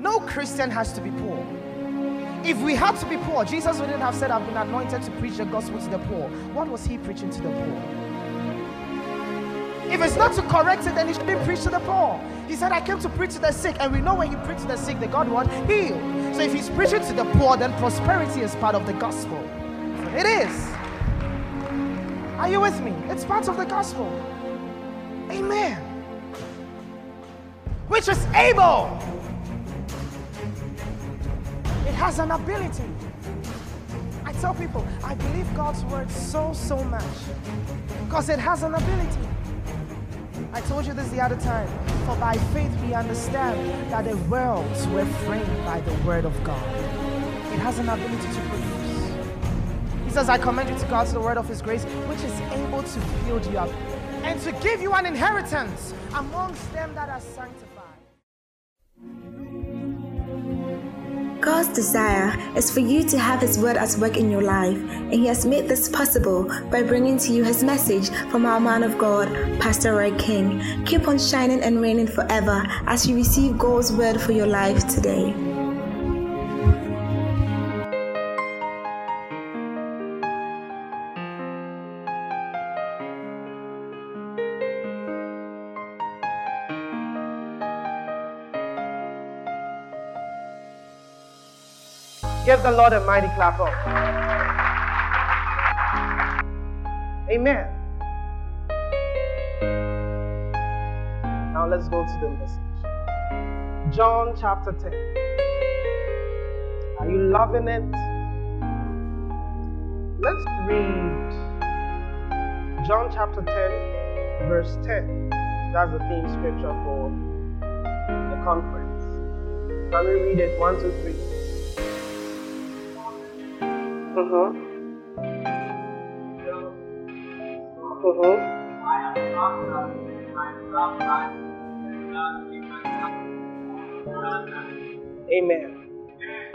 No Christian has to be poor. If we had to be poor, Jesus wouldn't have said, I've been anointed to preach the gospel to the poor. What was he preaching to the poor? If it's not to correct it, then he shouldn't preach to the poor. He said, I came to preach to the sick. And we know when he preached to the sick, the God what? Heal. So if he's preaching to the poor, then prosperity is part of the gospel. It is. Are you with me? It's part of the gospel. Amen. Which is able. Has an ability. I tell people, I believe God's word so, so much because it has an ability. I told you this the other time. For by faith we understand that the worlds were framed by the word of God. It has an ability to produce. He says, I commend you to God the word of his grace, which is able to build you up and to give you an inheritance amongst them that are sanctified. God's desire is for you to have His word at work in your life, and He has made this possible by bringing to you His message from our man of God, Pastor Roy King. Keep on shining and reigning forever as you receive God's word for your life today. Give the Lord a mighty clap of. Amen. Now let's go to the message. John chapter 10. Are you loving it? Let's read John chapter 10, verse 10. That's the theme scripture for the conference. Can we read it? One, two, three. Uh-huh. Uh-huh. Amen.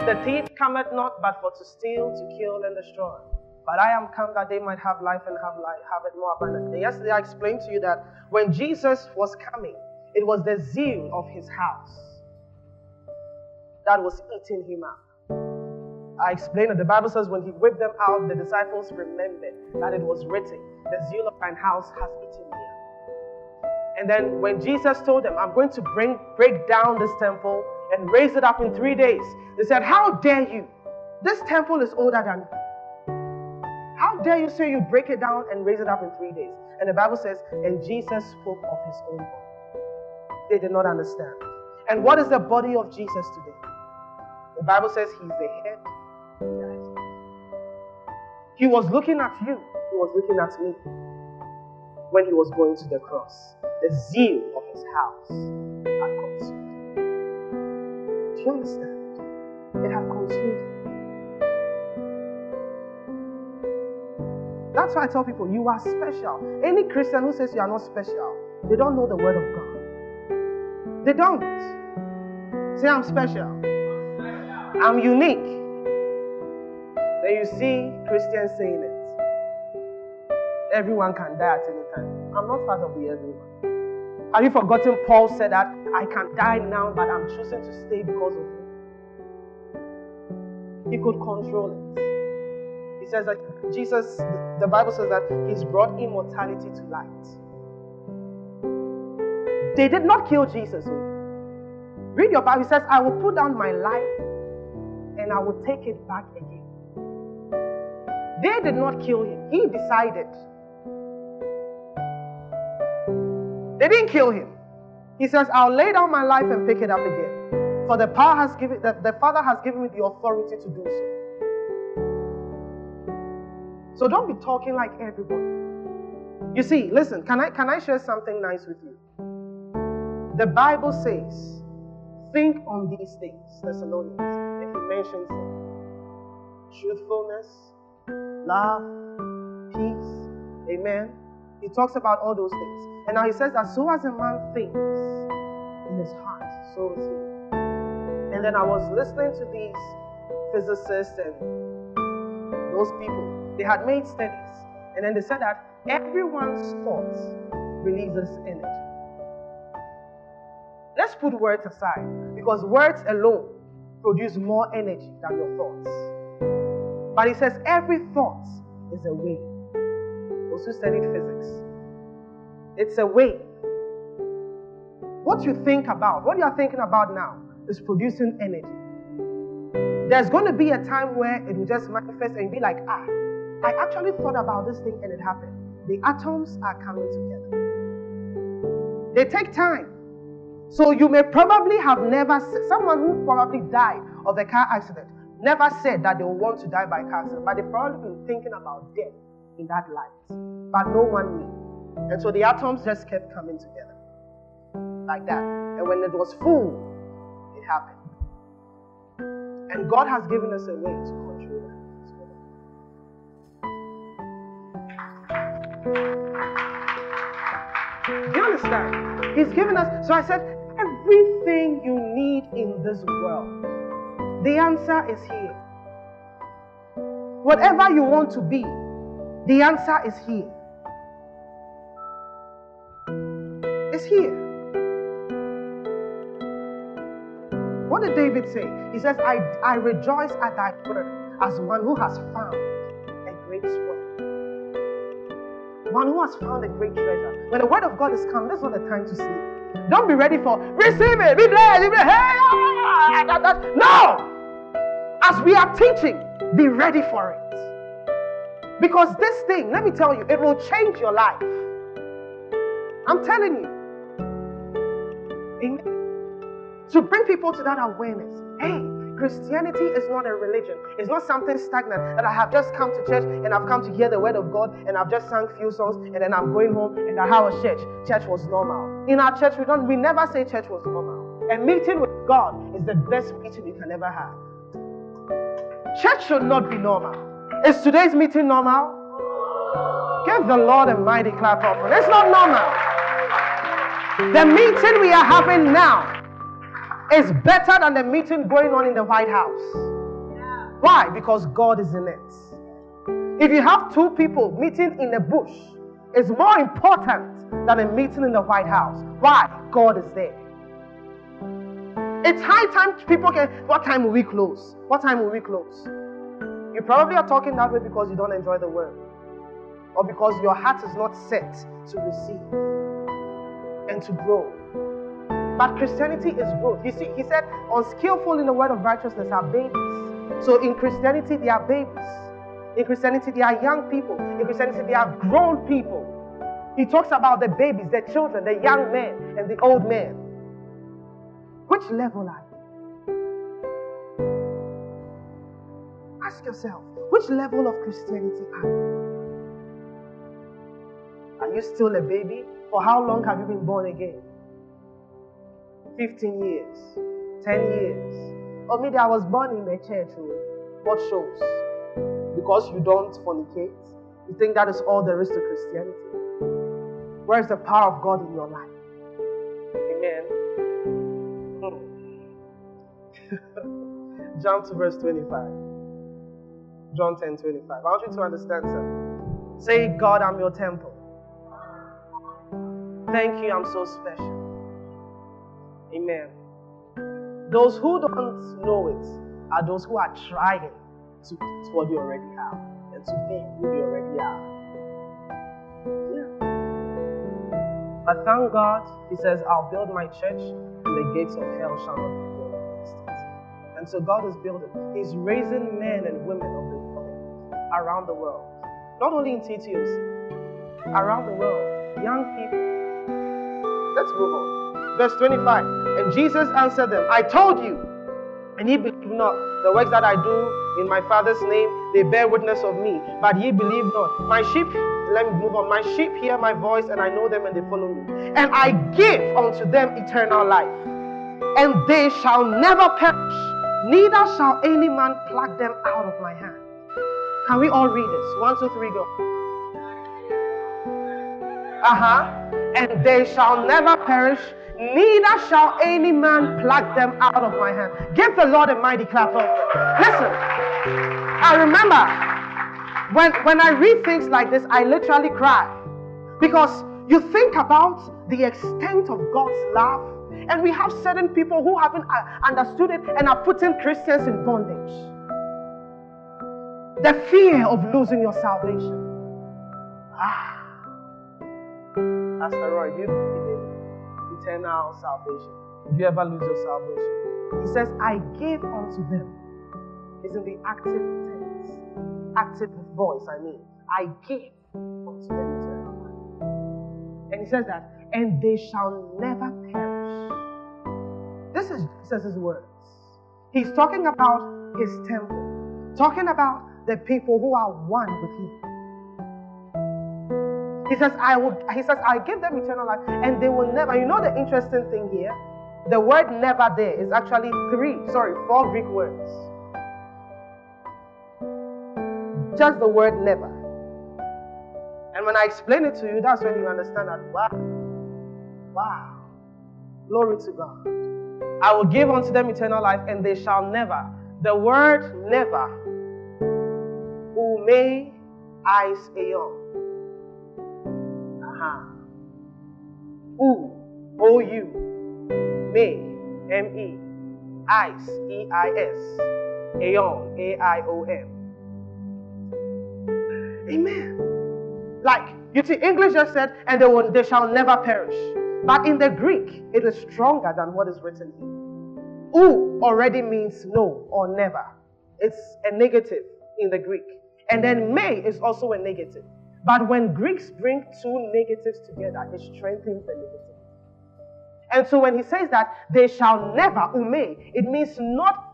The thief cometh not but for to steal, to kill, and destroy. But I am come that they might have life and have life, have it more abundantly. Yesterday I explained to you that when Jesus was coming, it was the zeal of his house that was eating him up. I explained that the Bible says when he whipped them out, the disciples remembered that it was written, The zeal of thine house has eaten me. And then when Jesus told them, I'm going to bring break down this temple and raise it up in three days, they said, How dare you? This temple is older than. How dare you say you break it down and raise it up in three days? And the Bible says, and Jesus spoke of his own body. They did not understand. And what is the body of Jesus today? The Bible says he's the head, he was looking at you, he was looking at me when he was going to the cross. The zeal of his house had consumed. Do you understand? It had consumed. That's why I tell people you are special. Any Christian who says you are not special, they don't know the word of God. They don't. Say, I'm special. I'm unique. Then you see Christians saying it. Everyone can die at any time. I'm not part of the everyone. Have you forgotten Paul said that I can die now, but I'm choosing to stay because of you? He could control it. He says that Jesus, the Bible says that He's brought immortality to light. They did not kill Jesus. Oh. Read your Bible. He says, I will put down my life and I will take it back again. They did not kill him. He decided. They didn't kill him. He says, I'll lay down my life and pick it up again. For the power has given the, the Father has given me the authority to do so. So don't be talking like everybody. You see, listen, can I can I share something nice with you? The Bible says, think on these things, Thessalonians, and he mentions them. Truthfulness, love, peace, amen. He talks about all those things. And now he says that so as a man thinks in his heart, so is he. And then I was listening to these physicists and those people. They had made studies. And then they said that everyone's thoughts releases energy. Let's put words aside because words alone produce more energy than your thoughts. But he says every thought is a wave. Those who studied physics, it's a wave. What you think about, what you are thinking about now, is producing energy. There's going to be a time where it will just manifest and be like, ah, I actually thought about this thing and it happened. The atoms are coming together. They take time. So you may probably have never, seen someone who probably died of a car accident, never said that they want to die by cancer, but they've probably been thinking about death in that light. But no one knew. And so the atoms just kept coming together. Like that. And when it was full, it happened. And God has given us a way to control that. You understand? He's given us. So I said, everything you need in this world, the answer is here. Whatever you want to be, the answer is here. It's here. What did David say? He says, I, I rejoice at thy word as one who has found a great spoil. One who has found a great treasure. When the word of God is come, that's not the time to sleep. Don't be ready for receive it, be blessed, be blessed. Hey, ah, that, that. No! As we are teaching, be ready for it. Because this thing, let me tell you, it will change your life. I'm telling you. Amen to bring people to that awareness. Hey, Christianity is not a religion. It's not something stagnant that I have just come to church and I've come to hear the word of God and I've just sung few songs and then I'm going home and I have a church. Church was normal. In our church, we don't we never say church was normal. A meeting with God is the best meeting you can ever have. Church should not be normal. Is today's meeting normal? Give the Lord a mighty clap offering. It's not normal. The meeting we are having now is better than the meeting going on in the White House. Why? Because God is in it. If you have two people meeting in the bush, it's more important than a meeting in the White House. Why? God is there. It's high time people can. What time will we close? What time will we close? You probably are talking that way because you don't enjoy the word, or because your heart is not set to receive and to grow. But Christianity is growth. You see, he said, unskillful in the word of righteousness are babies. So in Christianity, they are babies. In Christianity, they are young people. In Christianity, they are grown people. He talks about the babies, the children, the young men, and the old men. Which level are you? Ask yourself, which level of Christianity are you? Are you still a baby? For how long have you been born again? 15 years, 10 years. Or maybe I was born in a church. Oh, what shows? Because you don't fornicate, you think that is all there is to Christianity. Where is the power of God in your life? Amen. Jump to verse 25. John 10 25. I want you to understand something. Say, God, I'm your temple. Thank you, I'm so special. Amen. Those who don't know it are those who are trying to get what you already have and to be who you already are. Yeah. But thank God, He says, I'll build my church and the gates of hell shall not. And so God is building. He's raising men and women of the world around the world. Not only in TTOs, around the world. Young people. Let's move on. Verse 25. And Jesus answered them, I told you, and ye believe not. The works that I do in my Father's name, they bear witness of me, but ye believe not. My sheep, let me move on. My sheep hear my voice, and I know them, and they follow me. And I give unto them eternal life, and they shall never perish, neither shall any man pluck them out of my hand. Can we all read this? One, two, three, go. Uh huh. And they shall never perish, neither shall any man pluck them out of my hand. Give the Lord a mighty clap of Listen, I remember when, when I read things like this, I literally cry. Because you think about the extent of God's love And we have certain people who haven't uh, understood it and are putting Christians in bondage. The fear of losing your salvation. Ah. Pastor Roy, you believe in eternal salvation? Did you ever lose your salvation? He says, I gave unto them. It's in the active tense, active voice, I mean. I gave unto them eternal life. And he says that, and they shall never perish. This is Jesus' words. He's talking about his temple, talking about the people who are one with him. He says, I will, he says, I give them eternal life, and they will never. You know the interesting thing here? The word never there is actually three, sorry, four Greek words. Just the word never. And when I explain it to you, that's when you understand that, wow, wow, glory to God. I will give unto them eternal life, and they shall never. The word never, ume eis eon. Aha. U, O U, me, M E, Eis, E I S, Aeon, A I O N. Amen. Like, you see, English just said, and they, will, they shall never perish. But in the Greek, it is stronger than what is written here. U already means no or never. It's a negative in the Greek. And then may is also a negative. But when Greeks bring two negatives together, it strengthens the negative. And so when he says that they shall never, ume, it means not,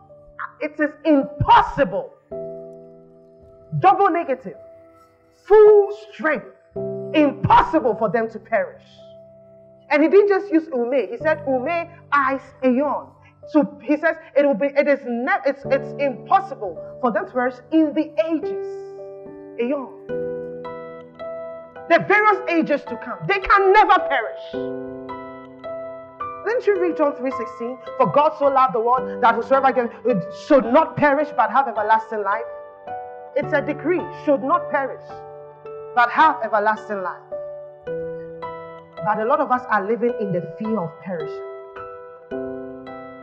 it is impossible. Double negative. Full strength. Impossible for them to perish. And he didn't just use ume, he said ume eis aeon. So he says it will be it is not it's it's impossible for them to perish in the ages. Aeon. The various ages to come. They can never perish. Didn't you read John 3:16? For God so loved the world that whosoever can, should not perish but have everlasting life. It's a decree, should not perish but have everlasting life. But a lot of us are living in the fear of perishing.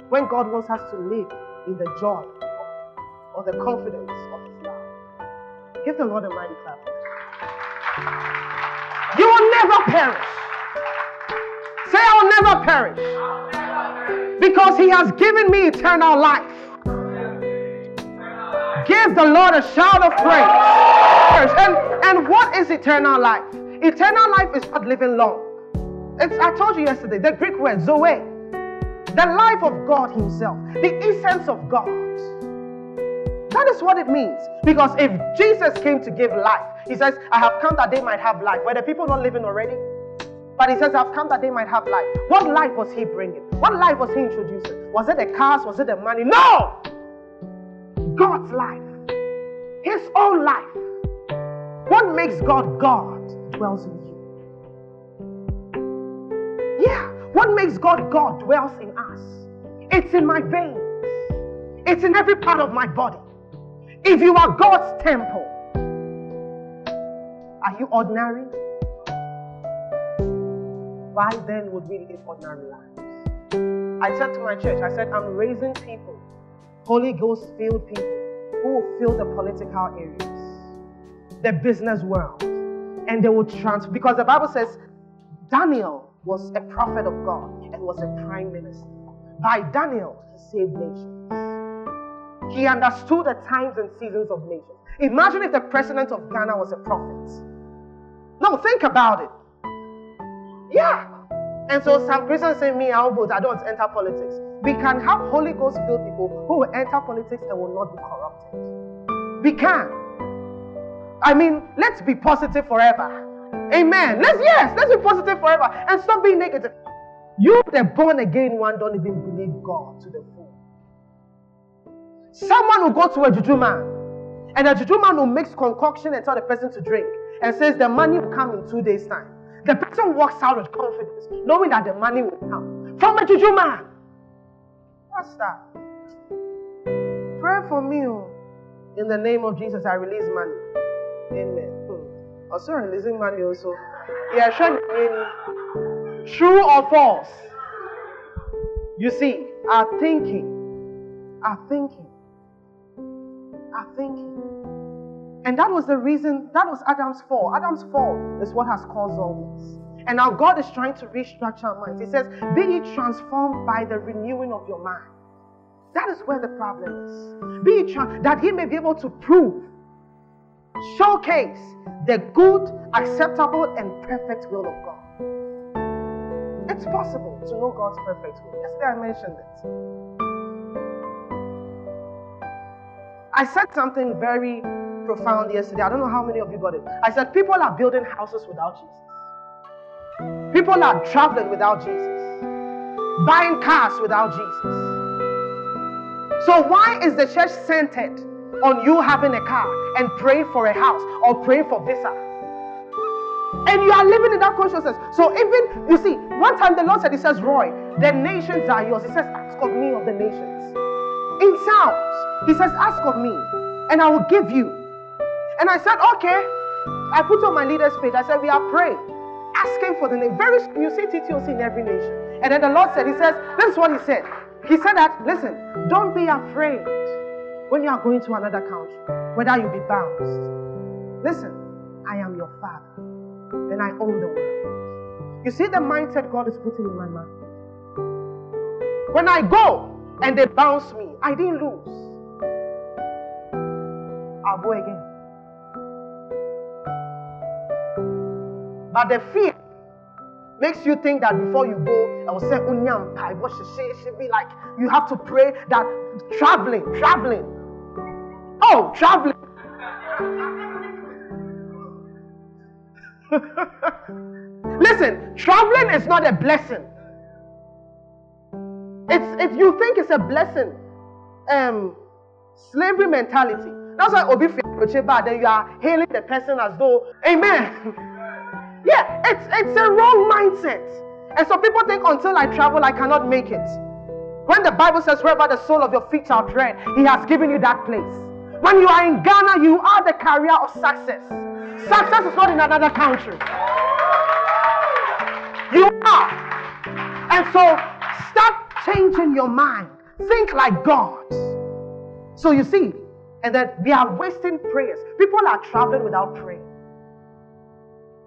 When God wants us to live in the joy or the confidence of His love. Give the Lord a mighty clap. You will never perish. Say, I'll never perish. Because He has given me eternal life. Give the Lord a shout of praise. And, and what is eternal life? Eternal life is not living long. It's, I told you yesterday, the Greek word, zoe, the life of God Himself, the essence of God. That is what it means. Because if Jesus came to give life, He says, I have come that they might have life. Were the people not living already? But He says, I've come that they might have life. What life was He bringing? What life was He introducing? Was it the cars? Was it the money? No! God's life, His own life. What makes God God dwells in what makes God God dwells in us. It's in my veins, it's in every part of my body. If you are God's temple, are you ordinary? Why then would we live ordinary lives? I said to my church, I said, I'm raising people, Holy Ghost filled people, who will fill the political areas, the business world, and they will transfer. Because the Bible says Daniel was a prophet of God and was a prime minister. By Daniel, he saved nations. He understood the times and seasons of nations. Imagine if the president of Ghana was a prophet. No, think about it. Yeah. And so some Christians say, Me, I'll vote. I don't enter politics. We can have Holy Ghost filled people who will enter politics and will not be corrupted. We can. I mean, let's be positive forever. Amen. Let's yes, let's be positive forever and stop being negative. You, the born again one, don't even believe God to the full. Someone will go to a juju man, and a juju man will mix concoction and tell the person to drink, and says the money will come in two days' time. The person walks out with confidence, knowing that the money will come from a juju man. What's that? Pray for me. Oh. In the name of Jesus, I release money. Amen. Also releasing money also. Yeah, sure. True or false? You see, our thinking, our thinking, our thinking. And that was the reason, that was Adam's fall. Adam's fall is what has caused all this. And now God is trying to restructure our minds. He says, Be ye transformed by the renewing of your mind. That is where the problem is. Be ye tra- that He may be able to prove, showcase the good, acceptable, and perfect will of God. It's possible to know God's perfect will. Yesterday I mentioned it. I said something very profound yesterday. I don't know how many of you got it. I said, People are building houses without Jesus. People are traveling without Jesus. Buying cars without Jesus. So, why is the church centered on you having a car and praying for a house or praying for visa? And you are living in that consciousness. So even you see, one time the Lord said, He says, Roy, the nations are yours. He says, Ask of me of the nations. In Psalms, He says, Ask of me, and I will give you. And I said, Okay. I put on my leaders page. I said, We are praying, asking for the name. Very you see TTOC in every nation. And then the Lord said, He says, This is what He said. He said that, listen, don't be afraid when you are going to another country, whether you be bounced. Listen, I am your father then I own the world. You see the mindset God is putting in my mind. When I go and they bounce me, I didn't lose. I'll go again. But the fear makes you think that before you go, I will say, what should she say? It should be like? You have to pray that traveling, traveling. Oh, traveling. Listen, traveling is not a blessing. It's if you think it's a blessing, um, slavery mentality. That's why Obi bad. Then you are hailing the person as though, Amen. yeah, it's it's a wrong mindset. And so people think until I travel, I cannot make it. When the Bible says, wherever the sole of your feet are tread, He has given you that place. When you are in Ghana, you are the carrier of success. Success is not in another country. You are. And so start changing your mind. Think like God. So you see, and that we are wasting prayers. People are traveling without praying.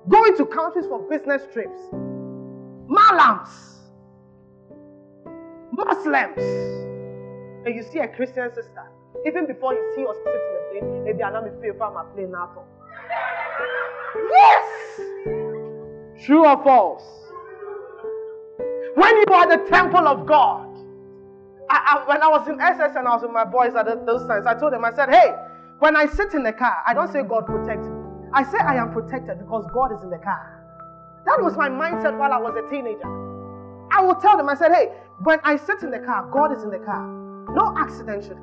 Going to countries for business trips. Malams. Muslims. And you see a Christian sister. Even before you see us sit in the plane, maybe I'm not feel from my plane now. Yes! True or false? When you are the temple of God, I, I, when I was in SS and I was with my boys at those times, I told them, I said, hey, when I sit in the car, I don't say God protect me. I say I am protected because God is in the car. That was my mindset while I was a teenager. I will tell them, I said, hey, when I sit in the car, God is in the car. No accident should.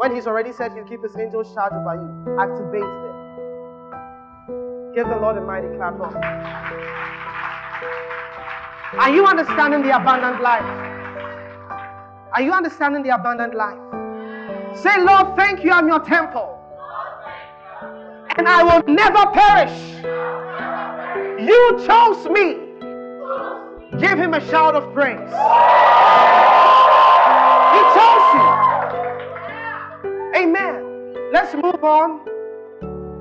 When He's already said He'll keep His angels charge over you, activate them. Give the Lord a mighty clap of. Are you understanding the abundant life? Are you understanding the abundant life? Say, Lord, thank you, I'm your temple. And I will never perish. You chose me. Give him a shout of praise. He chose you. Amen. Let's move on.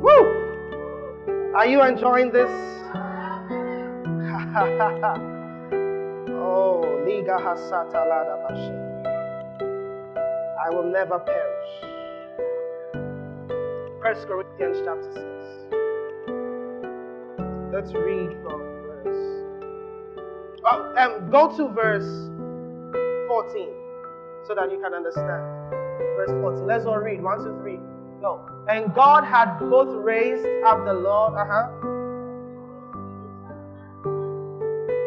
Woo! Are you enjoying this? oh, Liga Hasata Lada I will never perish. First Corinthians chapter 6. Let's read from verse. Oh, um, go to verse 14 so that you can understand. Verse 14. Let's all read. One, two, three. No. And God had both raised up the Lord. Uh huh.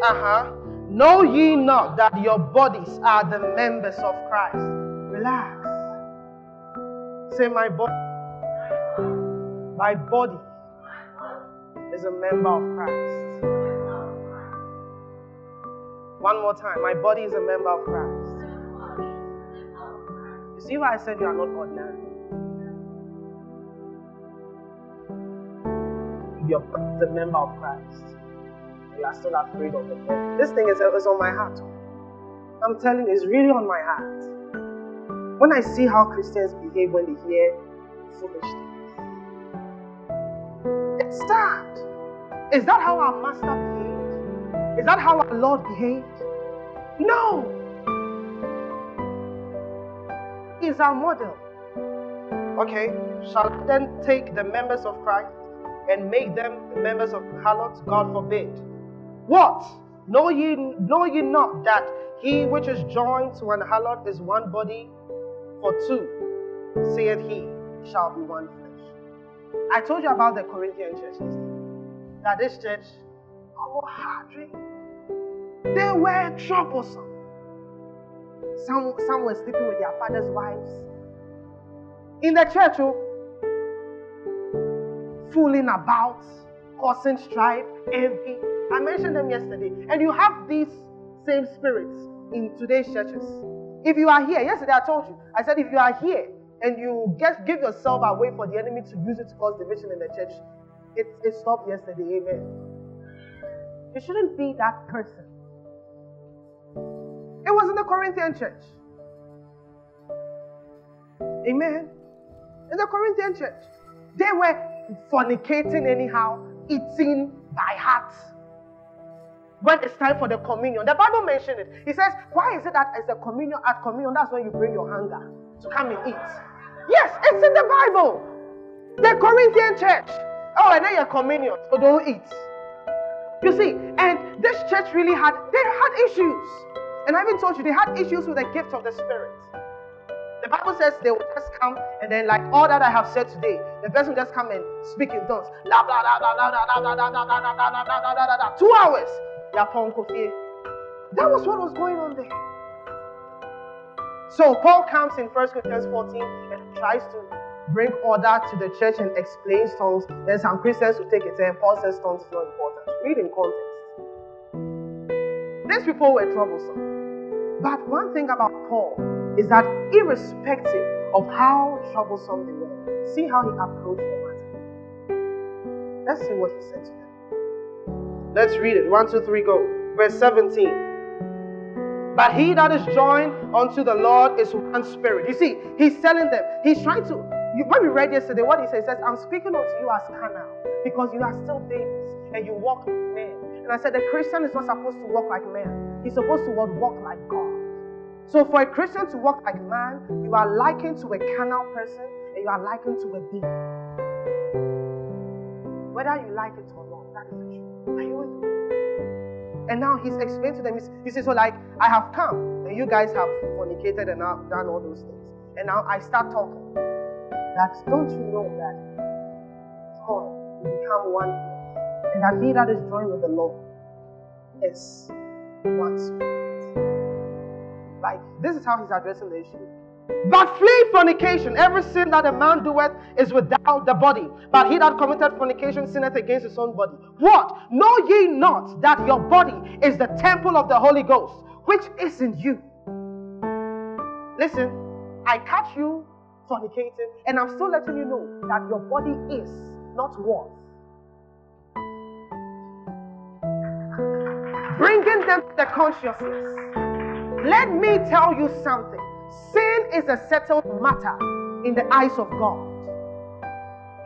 Uh huh. Know ye not that your bodies are the members of Christ? Relax. Say, my body. My body is a member of Christ. One more time. My body is a member of Christ. See why I said you are not ordinary? you're a member of Christ. You are still afraid of the death. This thing is, is on my heart. I'm telling you, it's really on my heart. When I see how Christians behave when they hear foolish things, it's sad. Is that how our master behaved? Is that how our Lord behaved? No. He's our model. Okay, shall I then take the members of Christ and make them members of harlots? God forbid. What? Know ye, know ye not that he which is joined to an harlot is one body? For two, saith he, shall be one flesh. I told you about the Corinthian church That this church, oh, hard They were troublesome. Some, some were sleeping with their father's wives. In the church, oh, fooling about, causing strife, envy. I mentioned them yesterday. And you have these same spirits in today's churches. If you are here, yesterday I told you, I said if you are here and you get give yourself away for the enemy to use it to cause division in the church, it, it stopped yesterday. Amen. You shouldn't be that person. It was in the Corinthian church. Amen. In the Corinthian church, they were fornicating anyhow, eating by heart when it's time for the communion. The Bible mentioned it. He says, Why is it that as the communion at communion, that's when you bring your hunger to come and eat? Yes, it's in the Bible. The Corinthian church. Oh, and then your communion, so don't eat. You see, and this church really had they had issues. And I even told you they had issues with the gift of the Spirit. The Bible says they will just come and then, like all that I have said today, the person just come and speak in tongues. Two hours. That was what was going on there. So Paul comes in 1 Corinthians 14 and tries to bring order to the church and explains tongues. Then some Christians will take it and Paul says tongues is not important. Read in context. These people were troublesome. But one thing about Paul is that irrespective of how troublesome they were, see how he approached the matter. Let's see what he said to them. Let's read it. One, two, three, go. Verse 17. But he that is joined unto the Lord is one spirit. You see, he's telling them, he's trying to. You, when we read yesterday, what he says, he says, I'm speaking unto you as carnal because you are still babies and you walk like men. And I said, the Christian is not supposed to walk like man, he's supposed to walk like God. So for a Christian to walk like man, you are likened to a carnal person and you are likened to a being. Whether you like it or not, that is the truth. Are you with me? And now he's explaining to them, he says, So, like, I have come, and you guys have fornicated and I've done all those things. And now I start talking. That don't you know that God will become one and that he that is joined with the Lord is one spirit. Like, this is how he's addressing the issue. But flee fornication. Every sin that a man doeth is without the body. But he that committed fornication sinneth against his own body. What? Know ye not that your body is the temple of the Holy Ghost, which is in you? Listen, I catch you fornicating, and I'm still letting you know that your body is, not was. Bringing them to the consciousness. Let me tell you something. Sin is a settled matter in the eyes of God.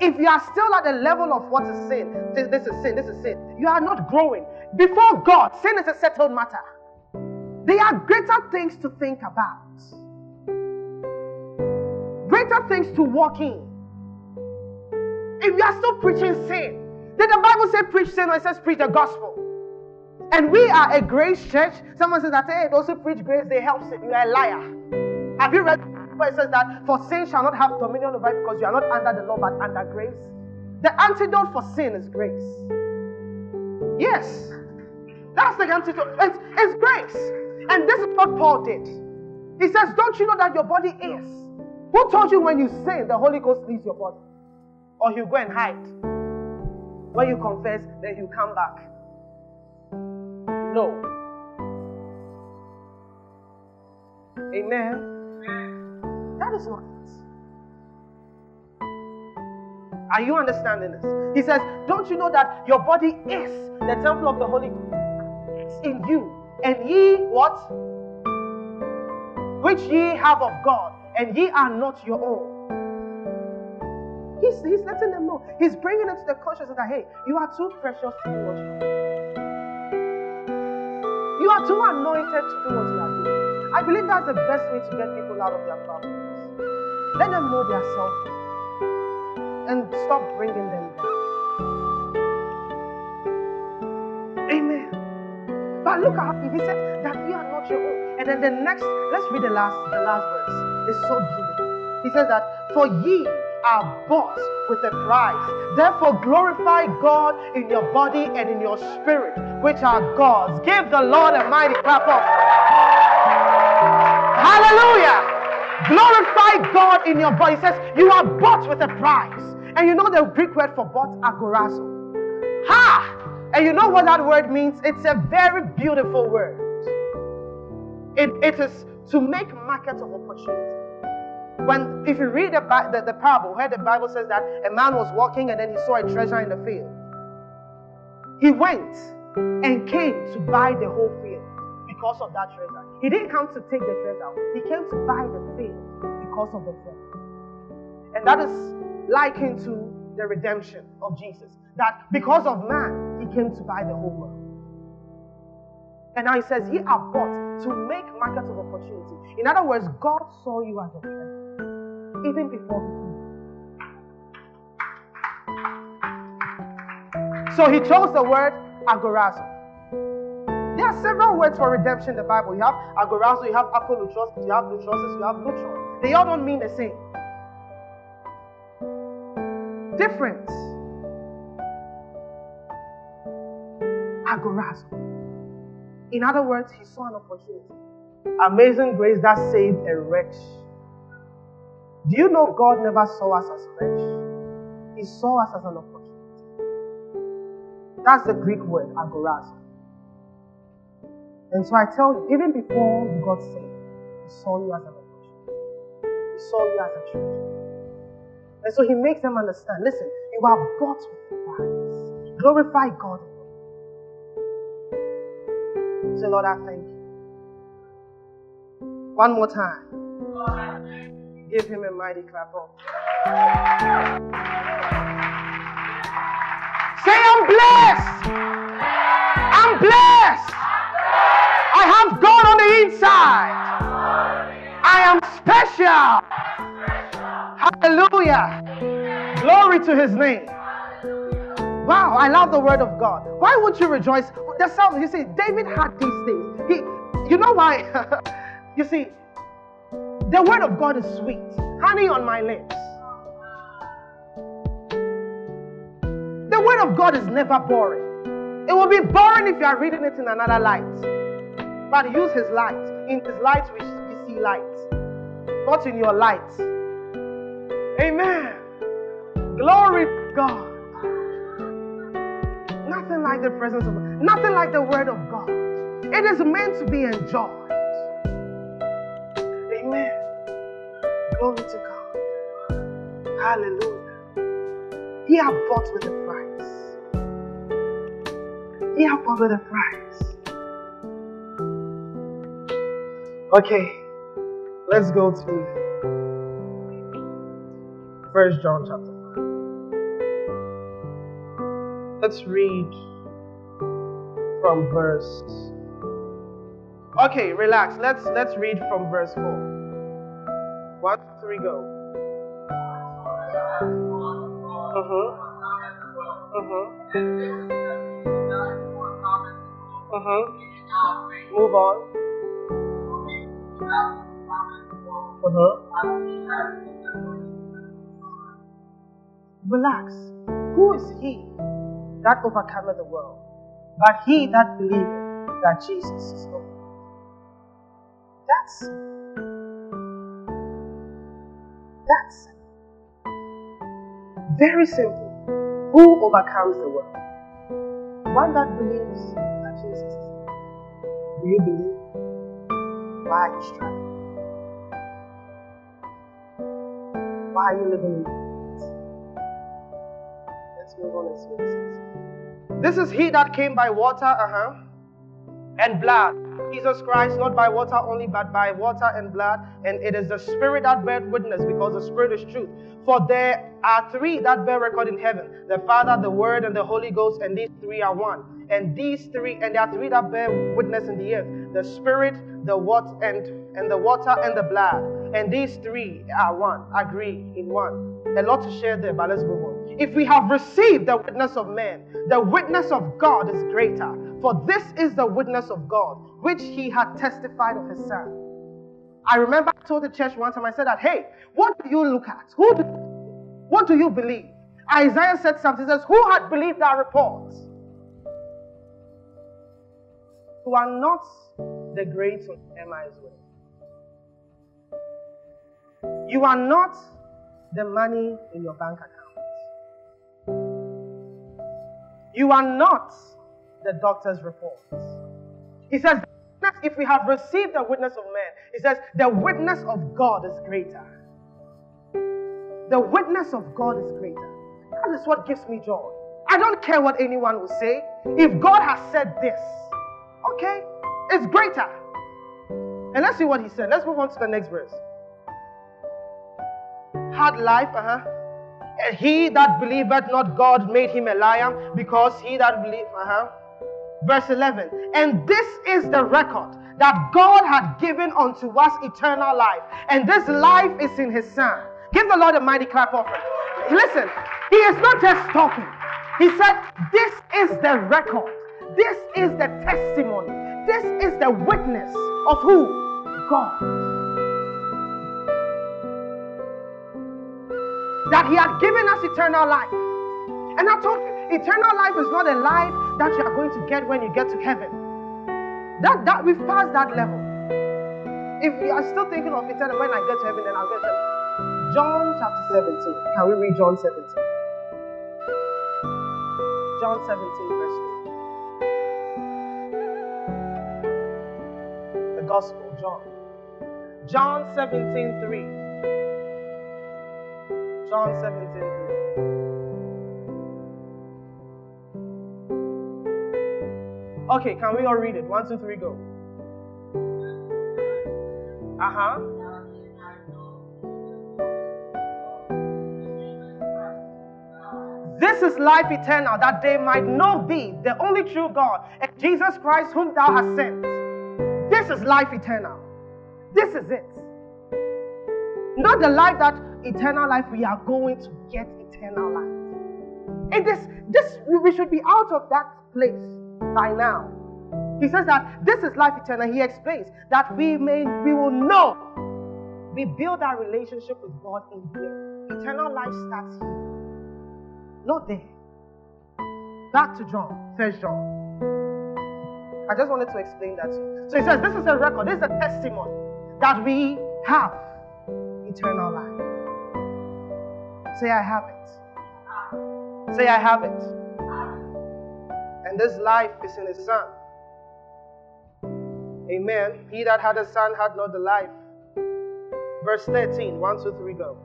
If you are still at the level of what is sin, this, this is sin, this is sin, you are not growing. Before God, sin is a settled matter. There are greater things to think about, greater things to walk in. If you are still preaching sin, then the Bible says preach sin, or it says preach the gospel. And we are a grace church. Someone says that, hey, those who preach grace, they help sin. You are a liar. Have you read where it says that for sin shall not have dominion over you because you are not under the law but under grace? The antidote for sin is grace. Yes. That's the antidote. It's, it's grace. And this is what Paul did. He says, Don't you know that your body is? Who told you when you sin, the Holy Ghost leaves your body? Or you go and hide? When you confess, then you come back. No. Amen. That is not it. Are you understanding this? He says, Don't you know that your body is the temple of the Holy Ghost? It's in you. And ye what? which ye have of God, and ye are not your own. He's, he's letting them know. He's bringing it to the consciousness that, hey, you are too precious to do what you are too anointed to do what you are doing. I believe that's the best way to get people out of their problems. Let them know they are selfish and stop bringing them down. Amen. But look at how he said that you are not your own. And then the next, let's read the last, the last verse. It's so beautiful. He says that for ye are bought with a price. Therefore, glorify God in your body and in your spirit, which are God's. Give the Lord a mighty clap of. Hallelujah. Glorify God in your body. He says, You are bought with a price. And you know the Greek word for bought, agorazo. Ha! And you know what that word means? It's a very beautiful word. It, it is to make market of opportunity. When, if you read the, the, the parable, where the Bible says that a man was walking and then he saw a treasure in the field, he went and came to buy the whole field because of that treasure. He didn't come to take the treasure, he came to buy the field because of the treasure. And that is likened to the redemption of Jesus. That because of man, he came to buy the whole world. And now he says, Ye are bought to make markets of opportunity. In other words, God saw you as a friend even before he came. So he chose the word agorazo. There are several words for redemption in the Bible. You have agorazo, you have apolutrosis, you have lutrosis, you have lutron. They all don't mean the same. Difference. Agorazo. In other words, he saw an opportunity. Amazing grace that saved a wretch do you know God never saw us as wretch? He saw us as an opportunity. That's the Greek word, agorazo. And so I tell you, even before you got saved, He saw you as an opportunity. He saw you as a treasure. And so He makes them understand listen, you are bought with price. Glorify God. Say, Lord, I thank you. One more time. Give him a mighty clap on. Say, I'm blessed. I'm blessed. I have God on the inside. I am special. Hallelujah. Glory to his name. Wow, I love the word of God. Why would you rejoice? There's something you see, David had these things. He, you know why? you see, the word of God is sweet, honey on my lips. The word of God is never boring. It will be boring if you are reading it in another light. But use his light. In his light, we, we see light, not in your light. Amen. Glory to God. Nothing like the presence of God. Nothing like the word of God. It is meant to be enjoyed. Amen. Glory to God. Hallelujah. He have bought with a price. He have bought with a price. Okay, let's go to First John chapter Let's read from verse. Okay, relax. Let's let's read from verse 4. One, two, three, go. Uh huh. Uh huh. Uh huh. Move on. Uh huh. Relax. Who is he that overcometh the world? But he that believeth that Jesus is Lord. That's That's very simple. Who overcomes the world? One that believes that Jesus is Lord. Do you believe? Why are you struggling? Why are you living in? Let's move on and see. This is he that came by water, uh huh, and blood Jesus Christ, not by water only, but by water and blood. And it is the Spirit that bears witness, because the Spirit is truth. For there are three that bear record in heaven the Father, the Word, and the Holy Ghost, and these three are one. And these three, and there are three that bear witness in the earth the Spirit, the water, and, and the water and the blood. And these three are one, agree in one. A lot to share there, but let's move on. If we have received the witness of men, the witness of God is greater. For this is the witness of God, which he had testified of his son. I remember I told the church one time, I said that, hey, what do you look at? Who do, what do you believe? Isaiah said something, he says, Who had believed our report? You are not the great on Emma's. You are not the money in your bank account. You are not the doctor's report. He says, if we have received the witness of men, he says, the witness of God is greater. The witness of God is greater. That is what gives me joy. I don't care what anyone will say. If God has said this, okay, it's greater. And let's see what he said. Let's move on to the next verse. Hard life, uh huh. He that believeth not God made him a liar, because he that believed, uh huh. Verse 11. And this is the record that God had given unto us eternal life, and this life is in his Son. Give the Lord a mighty clap offering. Listen, he is not just talking. He said, This is the record. This is the testimony. This is the witness of who? God. That He had given us eternal life. And I told you, eternal life is not a life that you are going to get when you get to heaven. That that we've passed that level. If you are still thinking of eternal, when I get to heaven, then I'll get to heaven. John chapter 17. Can we read John 17? John 17, verse 3. The Gospel, John. John 17, 3. John 17, 3. Okay, can we all read it? One, two, three, go. Uh huh. This is life eternal, that they might know thee, the only true God, and Jesus Christ, whom thou hast sent. This is life eternal. This is it. Not the life that eternal life we are going to get eternal life. It is this, we should be out of that place by now. He says that this is life eternal. He explains that we may we will know. We build our relationship with God in here. Eternal life starts here. Not there. Back to John, First John. I just wanted to explain that. So he says, This is a record, this is a testimony that we have eternal life. Say, I have it. Say, I have it. And this life is in his Son. Amen. He that had a son had not the life. Verse 13. 1, 2, 3, go.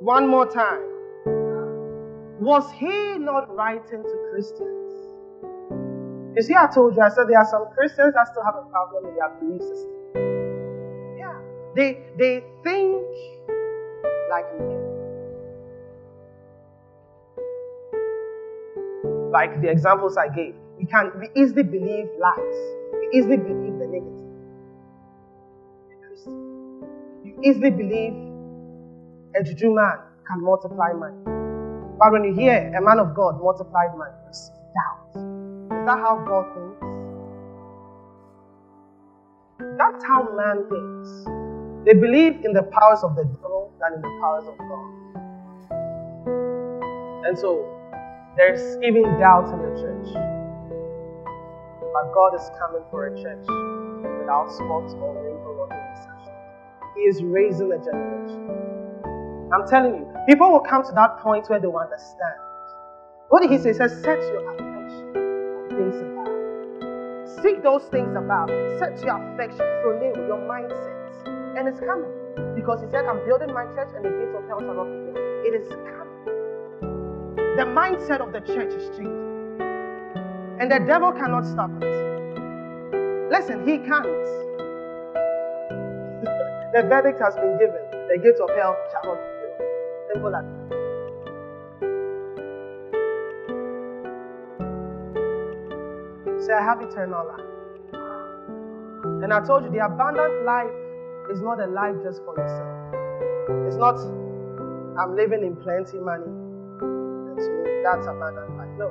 One more time. Was he not writing to Christians? You see, I told you, I said there are some Christians that still have a problem with their belief system. Yeah. They they think like the examples I gave. We can we easily believe lies. We easily believe the negative. You easily believe a juju man can multiply money. But when you hear a man of God multiplied money, it's doubt. Is that how God thinks? That's how man thinks. They believe in the powers of the devil than in the powers of God. And so there's even doubt in the church. But God is coming for a church without spots or wrinkle or deception. He is raising a generation. I'm telling you, people will come to that point where they will understand. What did he say? He says, set your affection on things above. Seek those things above. Set your affection, your mindset. And it's coming. Because he said, I'm building my church and the gates of hell shall not prevail. It is coming. The mindset of the church is changing. And the devil cannot stop it. Listen, he can't. the verdict has been given. The gates of hell shall not prevail. Simple as Say, I have eternal life. And I told you the abundant life is not a life just for yourself. It's not, I'm living in plenty money. And so that's abundant life. No.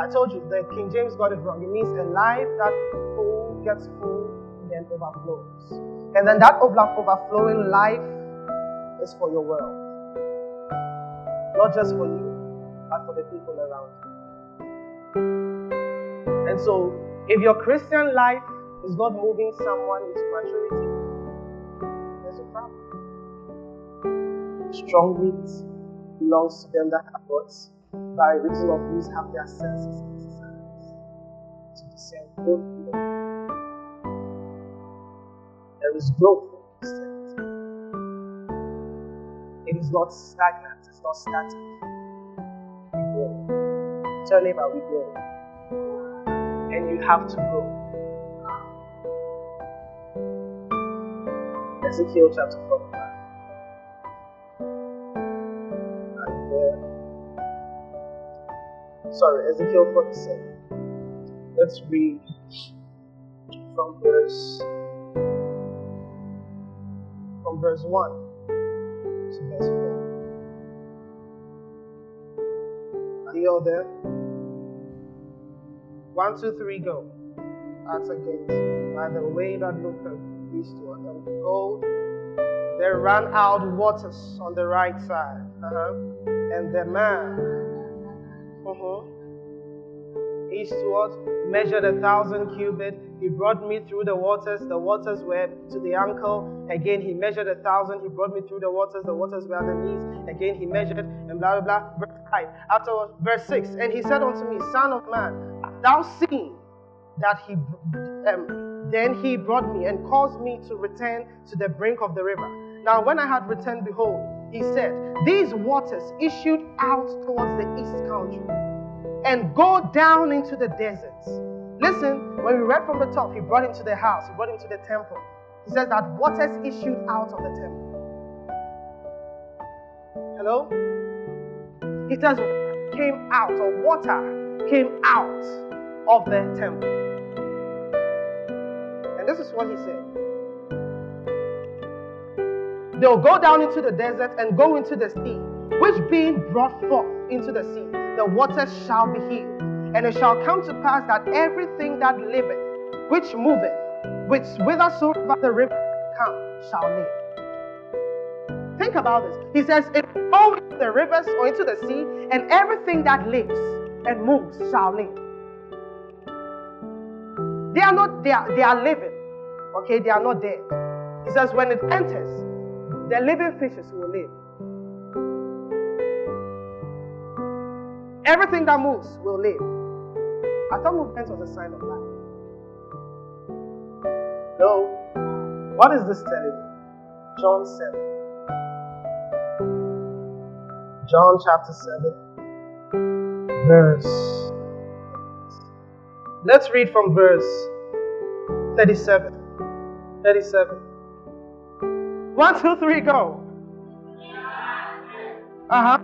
I told you the King James got it wrong. It means a life that full gets full and then overflows. And then that overflowing life is for your world. Not just for you, but for the people around you. And so, if your Christian life is not moving someone into maturity, Strong meat belongs to them that have what, by reason of use, have their senses exercised to discern and There is growth in Christianity. It is not stagnant, it's not static. We grow. Tell neighbor, we grow. And you have to grow. Ezekiel chapter 45. Sorry, Ezekiel 47. Let's read from verse from verse 1 to verse 4. Are you all there? One, two, three, go. At a gate, by the way that looketh eastward, and behold, there ran out waters on the right side. Uh-huh. And the man, uh-huh, eastward, measured a thousand cubits. He brought me through the waters. The waters were to the ankle. Again, he measured a thousand. He brought me through the waters. The waters were at the knees. Again, he measured, and blah, blah, blah. Verse 5. Afterwards, verse 6. And he said unto me, Son of man, thou seen that he, um, then he brought me and caused me to return to the brink of the river. Now, when I had returned, behold, he said, These waters issued out towards the east country and go down into the deserts. Listen, when we read from the top, he brought him to the house, he brought him to the temple. He says that waters issued out of the temple. Hello? He says, came out, or water came out of the temple. And this is what he said. They'll go down into the desert and go into the sea, which being brought forth into the sea, the waters shall be healed. And it shall come to pass that everything that liveth, which moveth, which whithersoever the river come, shall live. Think about this. He says, It go into the rivers or into the sea, and everything that lives and moves shall live. They are not, they are, they are living. Okay, they are not dead. He says, when it enters, the living fishes will live. Everything that moves will live. I thought movement was a sign of life. No. What is this telling? John 7. John chapter 7, verse. Let's read from verse 37. 37. One, two, three, go. Uh huh.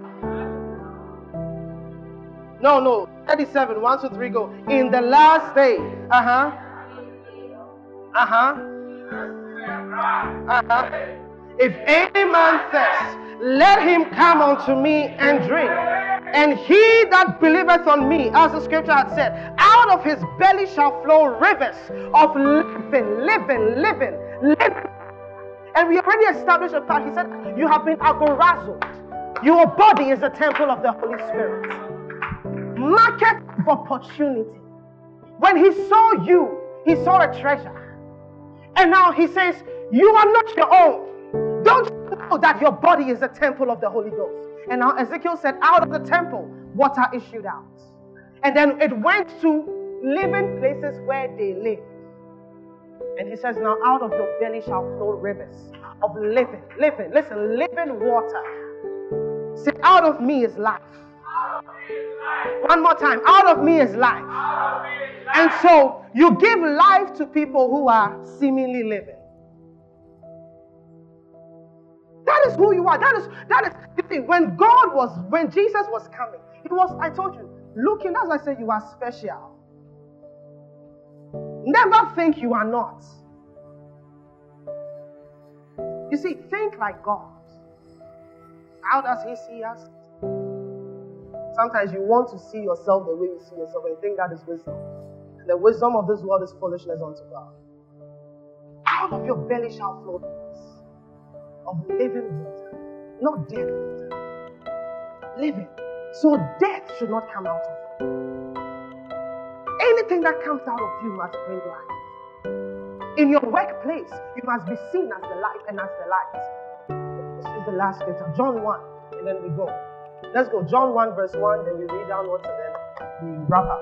No, no. 37. One, two, three, go. In the last day. Uh huh. Uh huh. Uh huh. If any man thirst, let him come unto me and drink. And he that believeth on me, as the scripture had said, out of his belly shall flow rivers of living, living, living, living. And we already established a fact. He said, You have been agorazed. Your body is a temple of the Holy Spirit market of opportunity. When he saw you, he saw a treasure. And now he says, You are not your own. Don't you know that your body is a temple of the Holy Ghost? And now Ezekiel said, Out of the temple, water issued out. And then it went to living places where they live. And he says, Now out of your belly shall flow rivers of living, living, listen, living water. Say, Out of me is life. One more time. Out of me is life. And so you give life to people who are seemingly living. That is who you are. That is that is the thing. When God was, when Jesus was coming, it was, I told you, looking, why I said you are special. Never think you are not. You see, think like God. How does He see us? Sometimes you want to see yourself the way you see yourself and think that is wisdom. And the wisdom of this world is foolishness unto God. Out of your belly shall flow of living water, not dead water. Living. So death should not come out of you. Anything that comes out of you must bring life. In your workplace, you must be seen as the light and as the light. This is the last scripture, John 1, and then we go. Let's go. John 1, verse 1, then we read downwards and then we wrap up.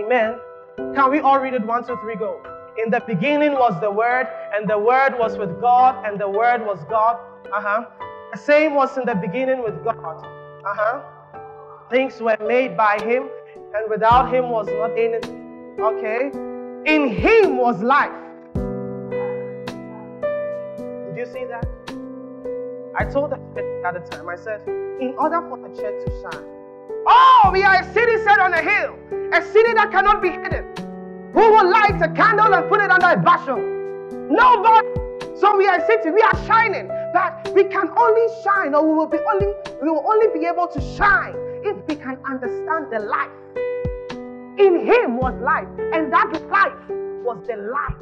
Amen. Can we all read it? One, two, three, go. In the beginning was the Word, and the Word was with God, and the Word was God. Uh huh. The same was in the beginning with God. Uh huh. Things were made by Him, and without Him was not anything. Okay. In Him was life. Did you see that? I told the church at the time, I said, in order for the church to shine, oh, we are a city set on a hill, a city that cannot be hidden. Who will light a candle and put it under a bushel? Nobody. So we are sitting, we are shining, but we can only shine, or we will be only we will only be able to shine if we can understand the life. In Him was life, and that life was the light.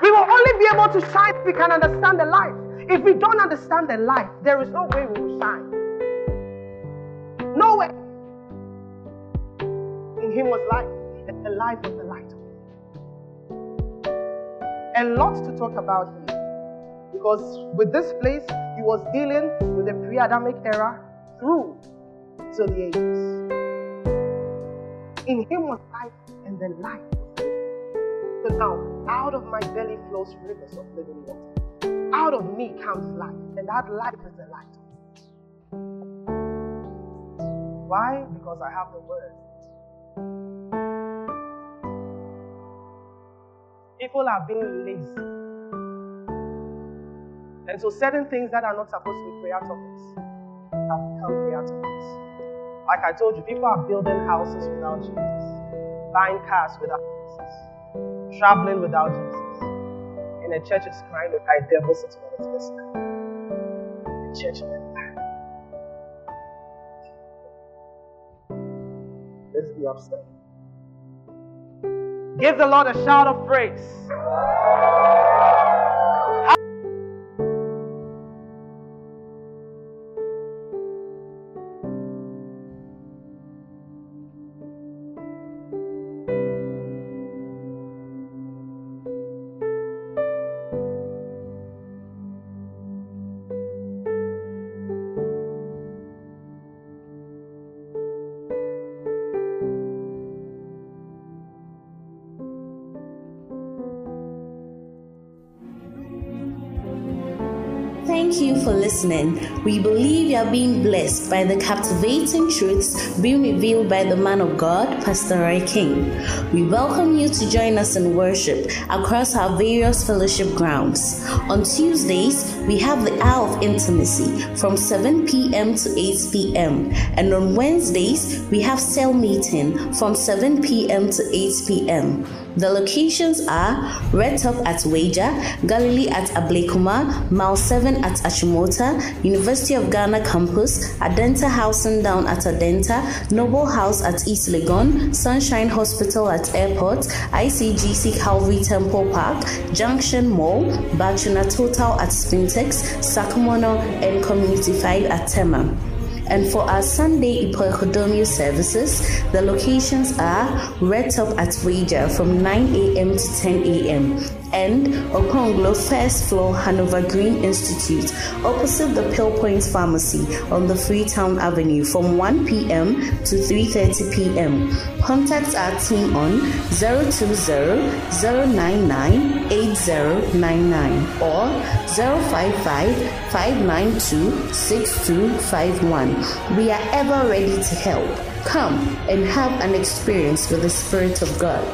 We will only be able to shine if we can understand the life. If we don't understand the life, there is no way we will shine. No way In him was life, and the life was the light. And lots to talk about here. Because with this place, he was dealing with the pre Adamic era through to the ages. In him was life, and the life So now, out of my belly flows rivers of living water. Out of me comes life, and that life is the light. Why? Because I have the word. People are being lazy. And so certain things that are not supposed to be prayer topics have become prayer topics. Like I told you, people are building houses without Jesus, buying cars without Jesus, traveling without Jesus. And the church is crying to I devil sitting on its. The church back. Let's be upset. Give the Lord a shout of praise. Listening. We believe you are being blessed by the captivating truths being revealed by the man of God, Pastor Roy King. We welcome you to join us in worship across our various fellowship grounds. On Tuesdays, we have the hour of intimacy from 7 p.m. to 8 p.m. And on Wednesdays, we have cell meeting from 7 p.m. to 8 p.m. The locations are Red Top at Wager, Galilee at Ablekuma, Mile 7 at Achimota, University of Ghana campus, Adenta Housing Down at Adenta, Noble House at East Legon, Sunshine Hospital at Airport, ICGC Calvary Temple Park, Junction Mall, Baatsona Total at Spintex, Sakumono, and Community 5 at Tema. And for our Sunday Ipoekodomio services, the locations are Red Top at Wager from 9 a.m. to 10 a.m. and Okponglo first floor Hanover Green Institute opposite the Pill Point Pharmacy on the Freetown Avenue from 1 p.m. to 3.30 p.m. Contact our team on 020-099-8099 or 055-592-6251. We are ever ready to help. Come and have an experience with the Spirit of God.